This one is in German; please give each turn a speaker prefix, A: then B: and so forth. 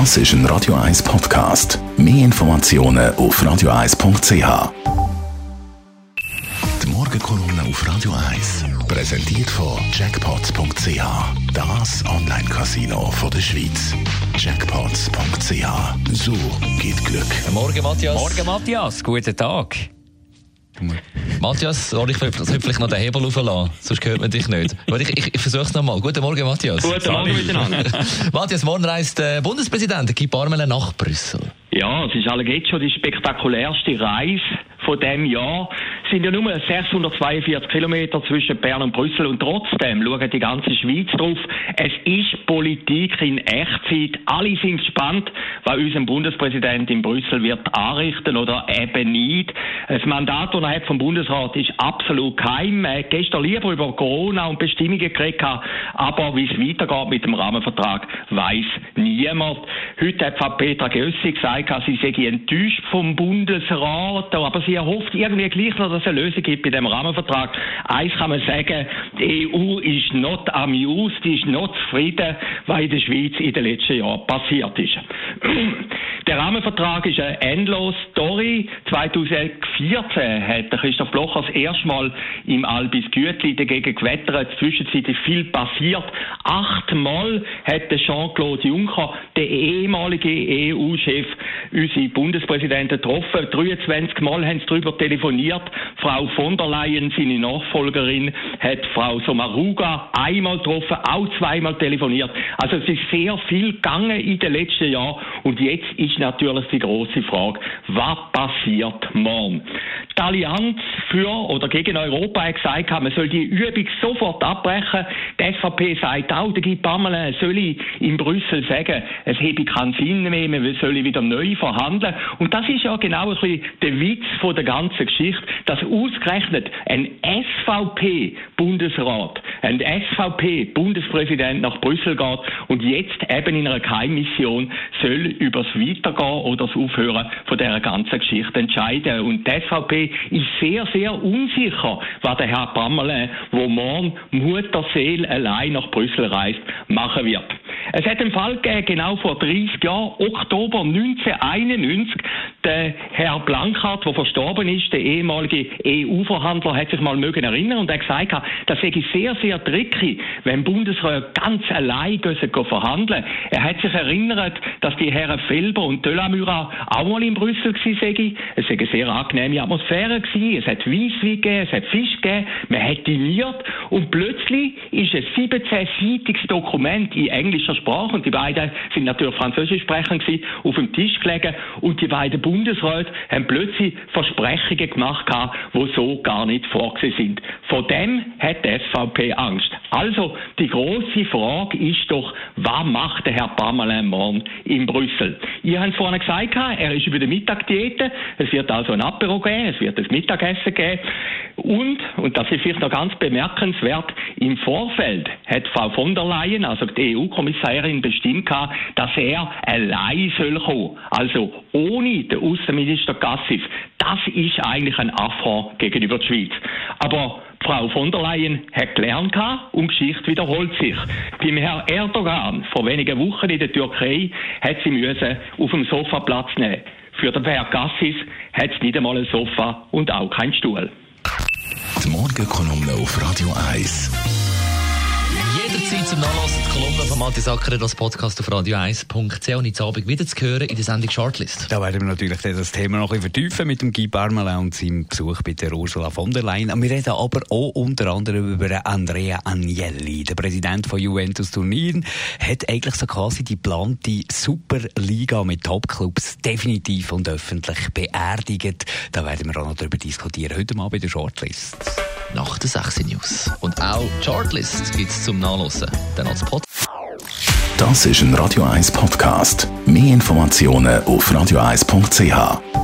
A: Das ist ein Radio 1 Podcast. Mehr Informationen auf radio1.ch. Die Morgenkolumne auf Radio 1 präsentiert von Jackpots.ch. Das Online-Casino der Schweiz. Jackpots.ch. So geht Glück.
B: Morgen, Matthias.
C: Morgen, Matthias. Guten Tag.
B: Matthias, soll ich vielleicht noch den Hebel auflassen? Sonst hört man dich nicht. Aber ich, ich, ich versuche es nochmal. Guten Morgen, Matthias.
D: Guten Morgen miteinander.
B: Matthias, morgen reist der Bundespräsident Guy Parmelin nach Brüssel.
D: Ja, es ist alle jetzt schon die spektakulärste Reise von dem Jahr sind ja nur 642 Kilometer zwischen Bern und Brüssel und trotzdem schaut die ganze Schweiz drauf. Es ist Politik in Echtzeit. Alle sind gespannt, was unser Bundespräsident in Brüssel wird anrichten oder eben nicht. Das Mandat, das er hat vom Bundesrat, ist absolut geheim. Er hat gestern lieber über Corona und Bestimmungen geredet, aber wie es weitergeht mit dem Rahmenvertrag, weiß niemand. Heute hat Frau Petra Gössi gesagt, sie sei enttäuscht vom Bundesrat, aber sie erhofft irgendwie gleich noch, dass es eine Lösung gibt bei dem Rahmenvertrag. Eins kann man sagen, die EU ist not amused, ist not zufrieden, was in der Schweiz in den letzten Jahren passiert ist. Der Rahmenvertrag ist eine endlose Story. 2014 hat Christoph Blocher das erste Mal im Albis Gütli dagegen gewettert. Zwischenzeitlich viel passiert. Achtmal hat Jean-Claude Juncker, der ehemalige EU-Chef, unsere Bundespräsidenten getroffen. 23 Mal haben sie darüber telefoniert. Frau von der Leyen, seine Nachfolgerin, hat Frau Sommaruga einmal getroffen, auch zweimal telefoniert. Also es ist sehr viel gegangen in den letzten Jahren und jetzt ist natürlich die große Frage, was passiert morgen? Die Allianz für oder gegen Europa hat gesagt, man soll die Übung sofort abbrechen. Die SVP sagt auch, der Guy Parmelin soll in Brüssel sagen, es habe keinen Sinn mehr, man soll wieder neu verhandeln. Und das ist ja genau ein bisschen der Witz von der ganzen Geschichte, dass ausgerechnet ein SVP-Bundesrat, ein SVP-Bundespräsident nach Brüssel geht und jetzt eben in einer Geheimmission soll über das Weitergehen oder das Aufhören von dieser ganzen Geschichte entscheiden. Und die SVP ist sehr, sehr unsicher, was der Herr Pammerle, wo morgen Mutterseele allein nach Brüssel reist, machen wird. Es hat einen Fall gegeben, genau vor 30 Jahren, Oktober 1991. Der Herr Blankhardt, der verstorben ist, der ehemalige EU-Verhandler, hat sich mal mögen erinnern und hat gesagt, das sei sehr, sehr tricky, wenn Bundesrat ganz allein verhandeln. Er hat sich erinnert, dass die Herren Felber und Delamura auch mal in Brüssel seien. Es sei eine sehr angenehme Atmosphäre gewesen. Es hat Weisswein gegeben, es hat Fisch gegeben, man hat diniert und plötzlich ist ein 17-seitiges Dokument in englischer Sprache und die beiden sind natürlich Französisch sprechen gewesen, auf dem Tisch gelegen und die beiden Bundesräte haben plötzlich Versprechungen gemacht, die so gar nicht vorgesehen sind. Von dem hat die SVP Angst. Also die große Frage ist doch, was macht der Herr Parmelin morgen in Brüssel? Ihr habt vorhin gesagt, er ist über die Mittagdiete. Es wird also ein Apero geben, es wird ein Mittagessen geben. Und, und das ist vielleicht noch ganz bemerkenswert, im Vorfeld hat Frau von der Leyen, also die EU-Kommissarin, bestimmt dass er allein soll kommen. Also ohne den Außenminister Gassis. Das ist eigentlich ein Affront gegenüber der Schweiz. Aber Frau von der Leyen hat gelernt und Geschichte wiederholt sich. Beim Herrn Erdogan vor wenigen Wochen in der Türkei hat sie müssen auf dem Sofa Platz nehmen. Für den Herrn Gassis hat es nicht einmal ein Sofa und auch keinen Stuhl.
A: Die Morgenkolumne auf Radio 1
B: jederzeit zum Nachlassen die Kolumne von Matthias Acker als Podcast auf radio1.ch und jetzt Abend wieder zu hören in der Sendung Shortlist.
C: Da werden wir natürlich das Thema noch ein bisschen vertiefen mit dem Guy Parmelin und seinem Besuch bei der Ursula von der Leyen. Wir reden aber auch unter anderem über Andrea Agnelli, der Präsident von Juventus Turin, hat eigentlich so quasi die geplante Superliga mit Topclubs definitiv und öffentlich beerdigt. Da werden wir auch noch darüber diskutieren. Heute mal bei der Shortlist
B: nach den 6 News. Und auch Chartlist gibt es zum Nachlesen. Dann als Pod.
A: Das ist ein Radio 1 Podcast. Mehr Informationen auf radio1.ch.